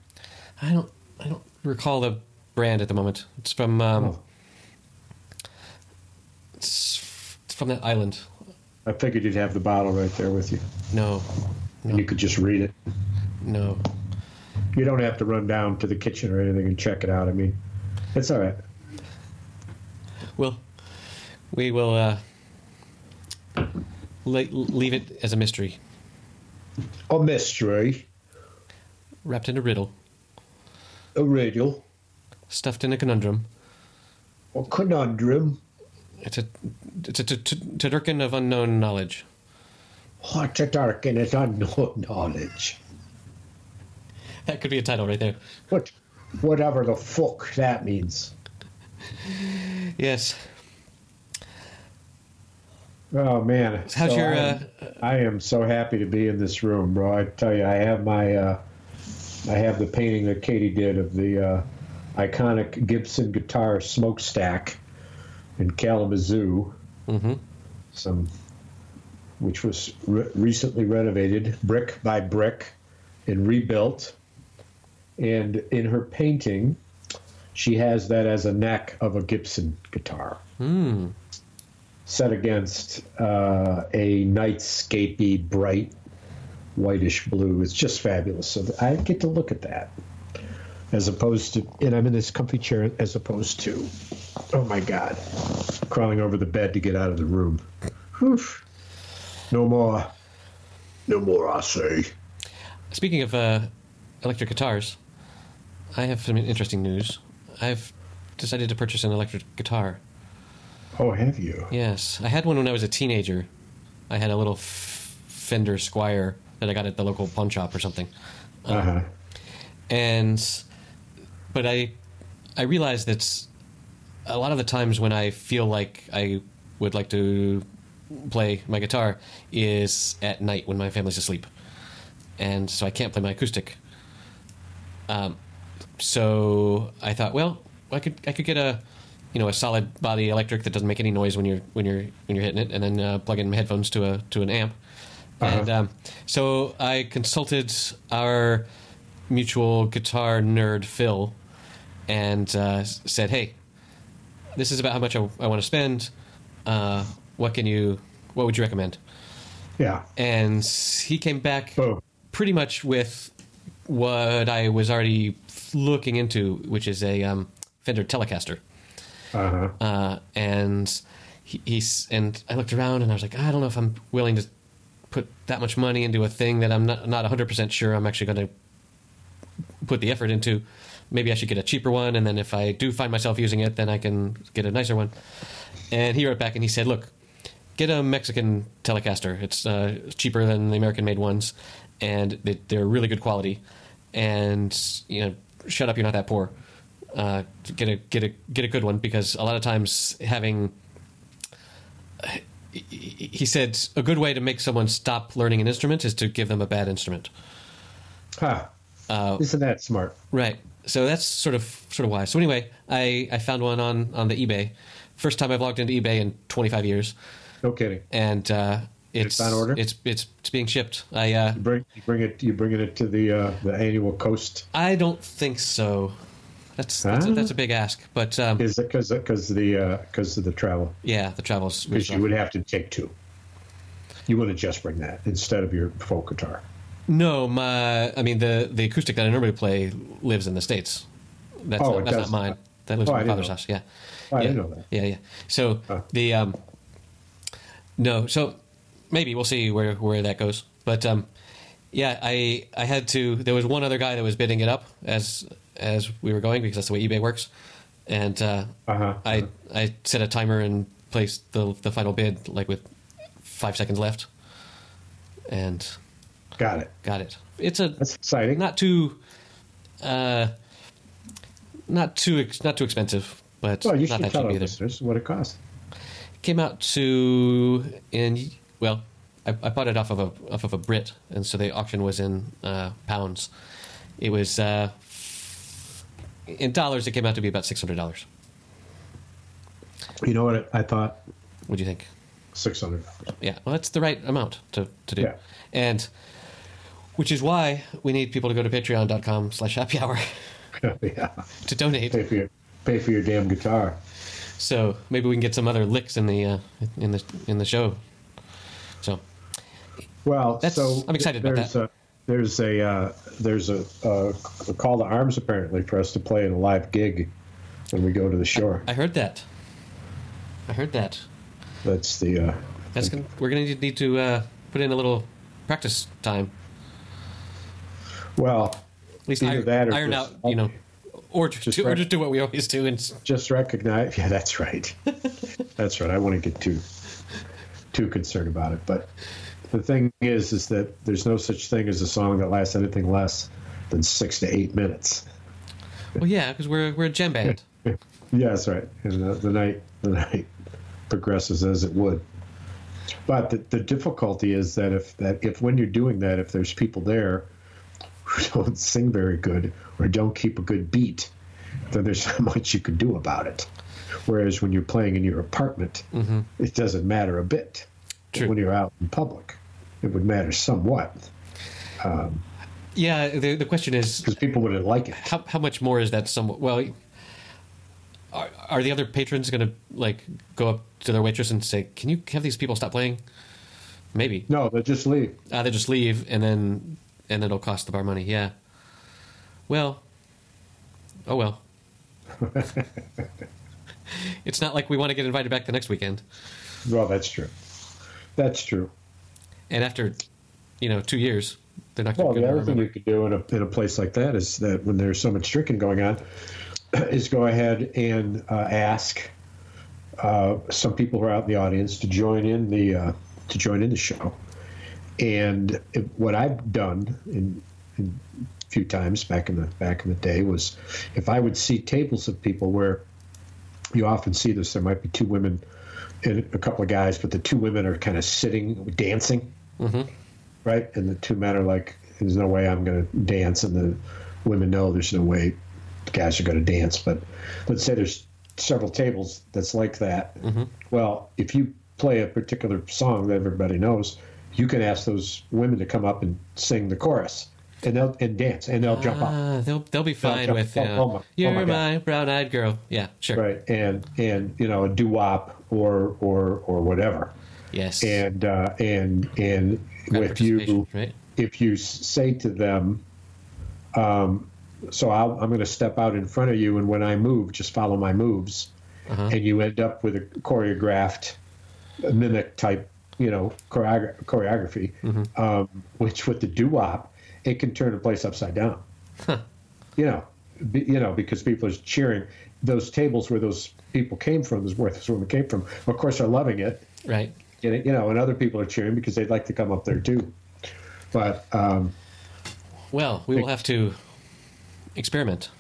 I don't. I don't recall the brand at the moment. It's from. Um, Oh. It's, it's from that island. I figured you'd have the bottle right there with you, No, and you could just read it. no. You don't have to run down to the kitchen or anything and check it out. I mean, it's all right. Well, we will uh, le- leave it as a mystery, A mystery, wrapped in a riddle, a riddle, stuffed in a conundrum. a conundrum. It's a it's a Turducken of unknown knowledge. What a dark and it's unknown knowledge. That could be a title right there. What, whatever the fuck that means. Yes. Oh man, How's So your, I, uh, I am so happy to be in this room, bro. I tell you, I have my, uh, I have the painting that Katie did of the uh, iconic Gibson guitar smokestack in Kalamazoo. Mm-hmm. Some, which was re- recently renovated brick by brick and rebuilt. And in her painting, she has that as a neck of a Gibson guitar Hmm. Set against uh, a nightscapey, bright, whitish blue. It's just fabulous. So I get to look at that as opposed to, and I'm in this comfy chair as opposed to, oh my God, crawling over the bed to get out of the room. Whew. No more. No more, I say. Speaking of uh, electric guitars, I have some interesting news. I've decided to purchase an electric guitar. Oh, have you? Yes, I had one when I was a teenager. I had a little Fender Squier that I got at the local pawn shop or something. Uh huh. and but I I realized that a lot of the times when I feel like I would like to play my guitar is at night when my family's asleep, and so I can't play my acoustic. Um, so I thought, well, I could I could get a you know a solid body electric that doesn't make any noise when you're when you're when you're hitting it, and then uh, plug in my headphones to a to an amp. And Uh-huh. um, so I consulted our mutual guitar nerd Phil, and uh, said, "Hey, this is about how much I, I want to spend. Uh, what can you? What would you recommend?" Yeah. And he came back Boom. pretty much with what I was already looking into, which is a um, Fender Telecaster. Uh huh. Uh, and he, he's and I looked around and I was like, I don't know if I'm willing to put that much money into a thing that I'm not not 100 percent sure I'm actually going to put the effort into. Maybe I should get a cheaper one, and then if I do find myself using it, then I can get a nicer one. And he wrote back and he said, "Look, get a Mexican Telecaster. It's uh, cheaper than the American-made ones, and they, they're really good quality. And you know, shut up, you're not that poor. Uh, get a get a get a good one because a lot of times having." he- said a good way to make someone stop learning an instrument is to give them a bad instrument. Huh. Uh, Isn't that smart? Right. So that's sort of sort of why. So anyway, I, I found one on on the eBay. First time I've logged into eBay in 25 years, No kidding. and uh, it's on order? It's it's it's being shipped. I uh, You bring you bring it you bringing it to the uh, the annual coast. I don't think so. That's that's, a, that's a big ask, but um, Is it because because the because of the travel? yeah, the travels. Because you would have to take two. You wouldn't just bring that instead of your folk guitar. No, my I mean the the acoustic that I normally play lives in the states. That's Oh, not, that's does. not mine. That lives Oh, in my father's know. house. Yeah. Oh, I yeah. didn't know that. Yeah, yeah. So Huh. the um, no, so maybe we'll see where where that goes. But um, yeah, I I had to. There was one other guy that was bidding it up as as we were going because that's the way eBay works, and uh, Uh-huh. I I set a timer and placed the the final bid like with five seconds left, and Got it. got it. It's a That's exciting. not too uh not too ex- not too expensive but well, you not should that tell cheap either listeners what it costs. came out to in well I, I bought it off of a off of a Brit and so the auction was in uh pounds it was uh in dollars it came out to be about $600 You know what I thought? what do you think Six hundred. yeah well that's the right amount to, to do Yeah. and which is why we need people to go to patreon.com slash happy hour yeah. to donate Pay for your pay for your damn guitar. So maybe we can get some other licks in the uh, in the in the show. So Well, That's- so I'm excited about that. A, there's a uh, there's a, uh, a call to arms apparently for us to play in a live gig when we go to the shore. I heard that. I heard that. That's the uh, That's gonna, we're gonna need- need to uh, put in a little practice time. well, At least Either iron, that or iron just- out, you know, or just, do, or just do what we always do. And just recognize. Yeah, that's right. that's right. I wouldn't get too too concerned about it, but the thing is, is that there's no such thing as a song that lasts anything less than six to eight minutes. well, yeah, because we're we're a jam band. Yeah, that's right. And the, the night the night progresses as it would. But the, the difficulty is that if that if when you're doing that, if there's people there who don't sing very good or don't keep a good beat, then there's not much you can do about it. Whereas when you're playing in your apartment, mm-hmm. it doesn't matter a bit. True. when you're out in public, it would matter somewhat Yeah, the the question is because people wouldn't like it. how how much more is that? Some well, are, are the other patrons gonna like go up to their waitress and say, "Can you have these people stop playing?" Maybe No, they'll just leave. uh, they just leave, and then and it'll cost the bar money. Yeah. Well. Oh well. it's not like we want to get invited back the next weekend. Well, that's true. That's true. And after, you know, two years, they're not Well, the other thing you could do in a, in a place like that is that when there's so much drinking going on, is go ahead and uh, ask uh, some people who are out in the audience to join in the uh, to join in the show. And if, what I've done in, in a few times back in the back in the day was, if I would see tables of people where you often see this, there might be two women and a couple of guys, but the two women are kind of sitting dancing right? And the two men are like, "There's no way I'm going to dance," and the women know there's no way guys are going to dance. But let's say there's several tables that's like that. Well, if you play a particular song that everybody knows, you can ask those women to come up and sing the chorus, and they'll and dance, and they'll jump up. Ah, they'll they'll be fine jump- with oh, oh my- oh you're my my, brown-eyed girl. Yeah, sure. Right, and and you know a doo wop or or or whatever, Yes. and uh, and and with you, right? if you say to them, um, so I'll, I'm going to step out in front of you, and when I move, just follow my moves, Uh-huh. and you end up with a choreographed mimic type, you know, choreogra- choreography, Mm-hmm. um, which with the doo wop, it can turn a place upside down. You know, be, you know, because people are cheering. Those tables where those people came from, is where those women came from, of course, are loving it Right. And you know, and other people are cheering because they'd like to come up there too. But um, Well, we will have to experiment.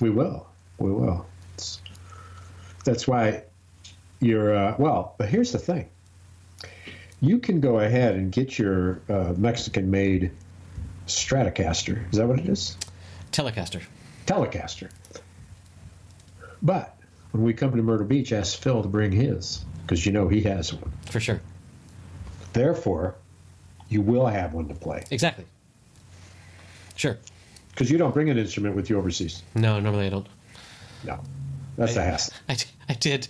we will, we will. It's, that's why you're uh, well. But here's the thing: you can go ahead and get your uh, Mexican-made Stratocaster. Is that what it is? Telecaster. Telecaster. But when we come to Myrtle Beach, ask Phil to bring his because you know he has one. For sure. Therefore, you will have one to play Exactly. Sure. because you don't bring an instrument with you overseas. No, normally I don't. No, that's a hassle. I, I did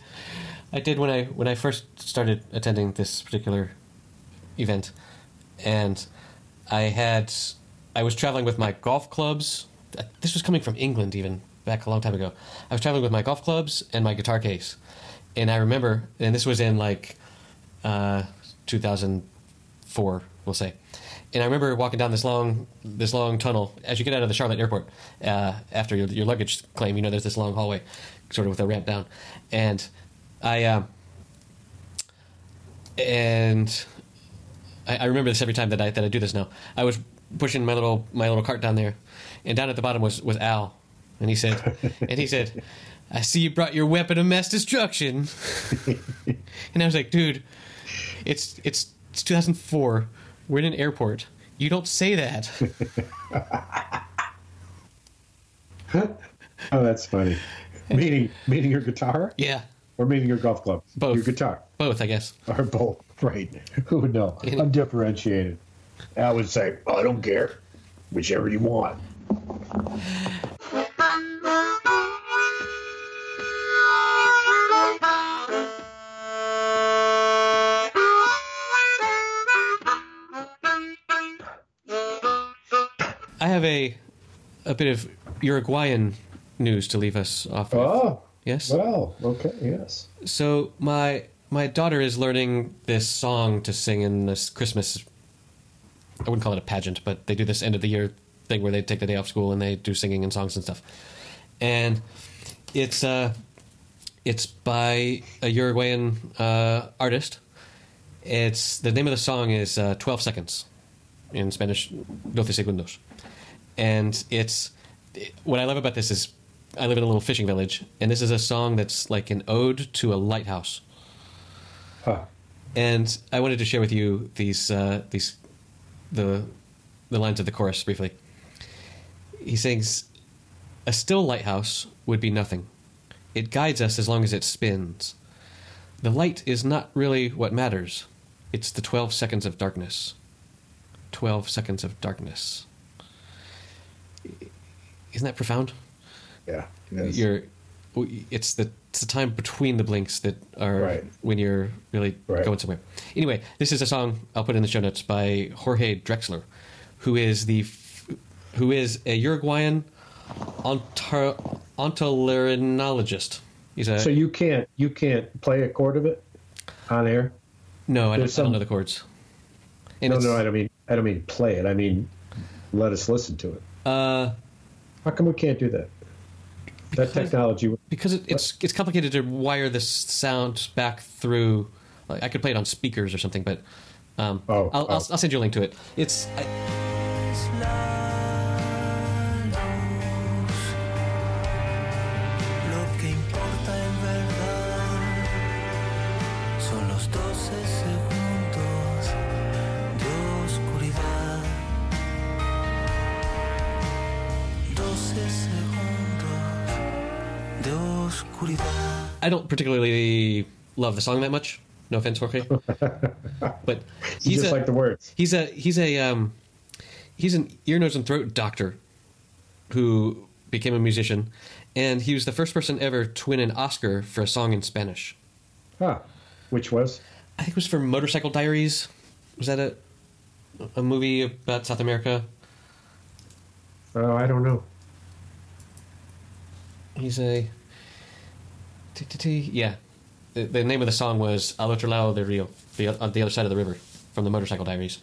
I did when I when I first started attending this particular event, and I had I was traveling with my golf clubs. This was coming from England, even back a long time ago. I was traveling with my golf clubs and my guitar case, and I remember, and this was in like uh, 2004, we'll say. And I remember walking down this long, this long tunnel as you get out of the Charlotte airport uh, after your, your luggage claim. You know, there's this long hallway, sort of with a ramp down, and I, um, and I, I remember this every time that I that I do this now. I was pushing my little my little cart down there, and down at the bottom was was Al, and he said, and he said, "I see you brought your weapon of mass destruction," and I was like, "Dude, it's it's it's 2004. We're in an airport. You don't say that." Oh, that's funny. meaning, meaning your guitar, yeah, or meaning your golf club? Both. Your guitar, both, I guess. or both? Right? Who would know? Undifferentiated. I would say, oh, I don't care, whichever you want. Have a a bit of Uruguayan news to leave us off. with. Oh, yes. well, okay, yes. So my my daughter is learning this song to sing in this Christmas. I wouldn't call it a pageant, but they do this end of the year thing where they take the day off school and they do singing and songs and stuff. And it's uh, it's by a Uruguayan uh, artist. It's the name of the song is uh, Twelve Seconds in Spanish, Doce Segundos, and it's what I love about this is I live in a little fishing village, and this is a song that's like an ode to a lighthouse. Huh. And I wanted to share with you these uh, these the the lines of the chorus briefly. He sings, "A still lighthouse would be nothing. It guides us as long as it spins. The light is not really what matters. It's the twelve seconds of darkness. Twelve seconds of darkness. Isn't that profound? Yeah. it is. you're it's the it's the time between the blinks that are Right. when you're really Right. going somewhere. Anyway, this is a song I'll put in the show notes by Jorge Drexler, who is the who is a Uruguayan ontar- otolaryngologist. He's a So you can't you can't play a chord of it on air? no, I don't, there's I don't know the chords. And no, no, I don't mean I don't mean play it. I mean let us listen to it. uh, How come we can't do that? That Because- technology. would- because it, it's it's complicated to wire this sound back through. Like I could play it on speakers or something, but um, Oh, I'll, oh. I'll, I'll send you a link to it. It's I, don't particularly love the song that much. No offense, Jorge, but he's just a like the words. he's a he's a um, he's an ear, nose, and throat doctor who became a musician, and he was the first person ever to win an Oscar for a song in Spanish. Huh. Which was? I think it was for Motorcycle Diaries. Was that a a movie about South America? Oh, I don't know. He's a. Yeah. The, the name of the song was Al otro lado del río, the, on the other side of the river, from the Motorcycle Diaries.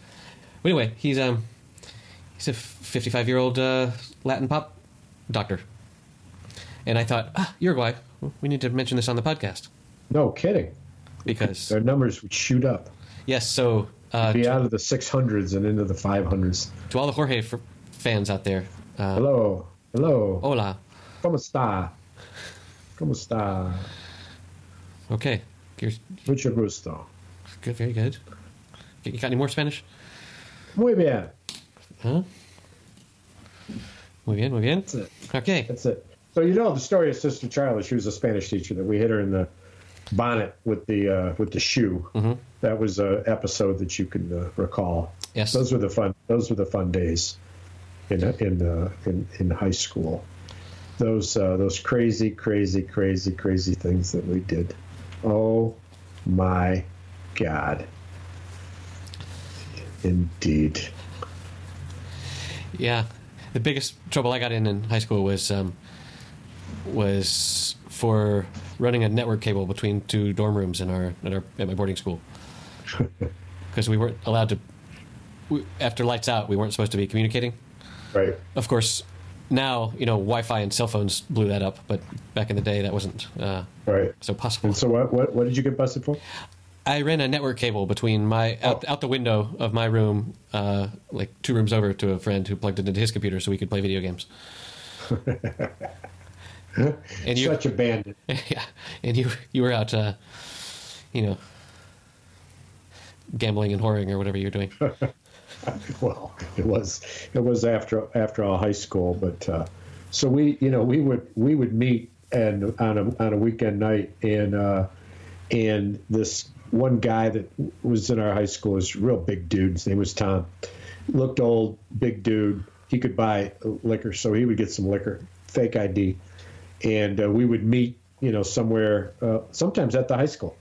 But anyway, he's um, he's a 55 year old uh, Latin pop doctor. And I thought, ah, Uruguay, we need to mention this on the podcast. No kidding. Because, Their numbers would shoot up. yes, so uh, Be to, out of the 600s and into the 500s. to all the Jorge f- fans out there, uh, Hello. Hello. hola. ¿Cómo está? ¿Cómo está? Okay. Mucho gusto. good, very good. You got any more Spanish? Muy bien. Huh? Muy bien, muy bien. That's it. Okay. That's it. So you know the story of Sister Charlie. She was a Spanish teacher that we hit her in the bonnet with the uh, with the shoe. Mm-hmm. That was an episode that you can uh, recall. Yes. Those were the fun. Those were the fun days in in uh, in, in high school. Those uh, those crazy, crazy, crazy, crazy things that we did. Oh my God! Indeed. Yeah, the biggest trouble I got in in high school was um, was for running a network cable between two dorm rooms in our at, our, at my boarding school because we weren't allowed to. We, after lights out, we weren't supposed to be communicating. Right. Of course, now you know Wi-Fi and cell phones blew that up, but back in the day that wasn't uh, Right. so possible. And so what? What, what did you get busted for? I ran a network cable between my out, Oh. out the window of my room, uh, like two rooms over, to a friend who plugged it into his computer so we could play video games. and you, Such a bandit. yeah, and you you were out, uh, you know, gambling and whoring or whatever you're doing. well, it was it was after after all high school, but uh, so we you know we would we would meet and on a on a weekend night and uh, and this one guy that was in our high school was a real big dude. His name was Tom. Looked old, big dude. He could buy liquor, so he would get some liquor, fake ID, and uh, we would meet you know somewhere, uh, sometimes at the high school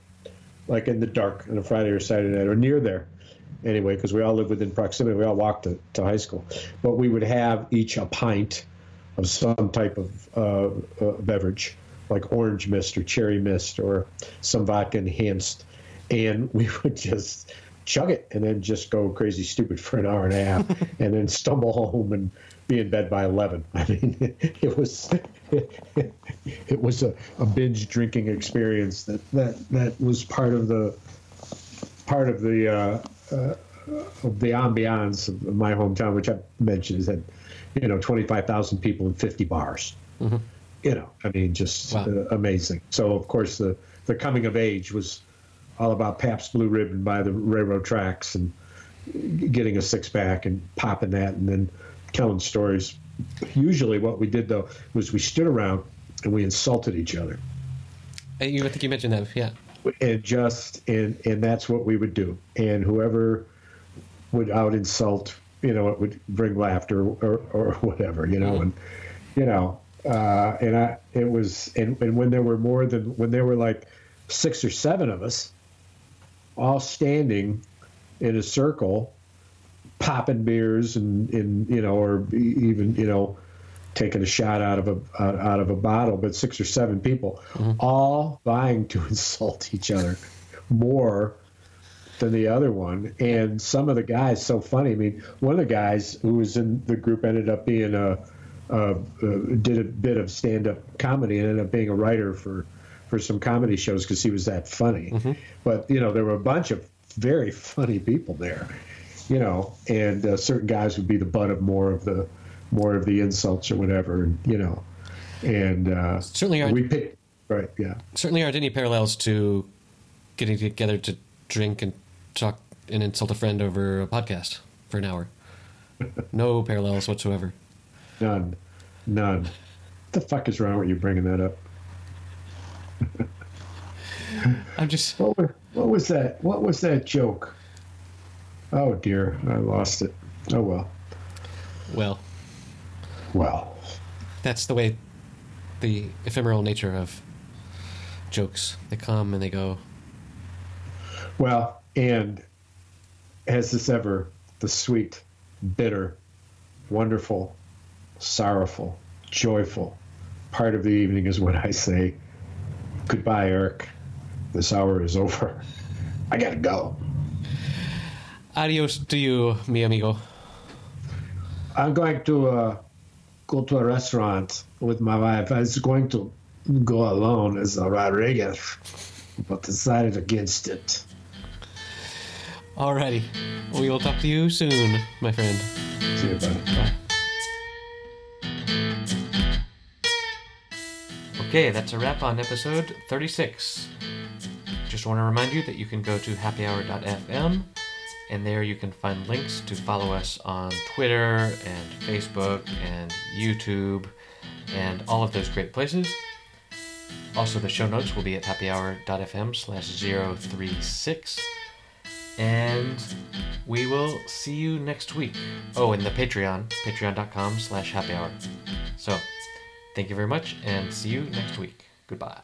like in the dark on a Friday or Saturday night or near there. Anyway, because we all lived within proximity. We all walked to, to high school. But we would have each a pint of some type of uh, uh, beverage, like orange mist or cherry mist or some vodka enhanced. And we would just chug it and then just go crazy stupid for an hour and a half and then stumble home and be in bed by 11 i mean it was it was a, a binge drinking experience that, that that was part of the part of the uh, uh, of the ambiance of my hometown which i mentioned is that you know 25000 people in 50 bars you know i mean just Wow. uh, amazing so of course the the coming of age was all about Pabst Blue Ribbon by the railroad tracks and getting a six pack and popping that and then telling stories. Usually, what we did though was we stood around and we insulted each other, You, I think you mentioned that. Yeah. And just and and that's what we would do. And whoever would out insult, you know, it would bring laughter or or whatever, you know, and you know, uh, and I it was and and when there were more than when there were like six or seven of us all standing in a circle, popping beers and, and you know, or even you know, taking a shot out of a out, out of a bottle. But six or seven people, mm-hmm. all vying to insult each other more than the other one. And some of the guys, so funny. I mean, one of the guys who was in the group ended up being a, a, a did a bit of stand up comedy and ended up being a writer for for some comedy shows because he was that funny. Mm-hmm. But you know, there were a bunch of very funny people there. You know, and uh, certain guys would be the butt of more of the more of the insults or whatever. And you know, and uh, Certainly aren't- we picked right. Yeah. Certainly aren't any parallels to getting together to drink and talk and insult a friend over a podcast for an hour. No parallels whatsoever. None. None. What the fuck is wrong with you bringing that up? I'm just What was, what was that? What was that joke? Oh dear, I lost it. Oh well. well. Well, That's the way the ephemeral nature of jokes. They come and they go. well, and has this ever the sweet, bitter, wonderful, sorrowful, joyful part of the evening is when I say, "Goodbye, Eric. This hour is over. I gotta go. Adios to you, mi amigo. I'm going to uh, go to a restaurant with my wife. I was going to go alone as a Rodriguez, but decided against it. Alrighty. We will talk to you soon, my friend. See you, buddy. Bye. Okay, that's a wrap on episode 36. Just want to remind you that you can go to happyhour.fm and there you can find links to follow us on Twitter and Facebook and YouTube and all of those great places. Also, the show notes will be at happyhour.fm slash 036. And we will see you next week. Oh, and the Patreon, patreon.com slash happy hour. So, thank you very much and see you next week. Goodbye.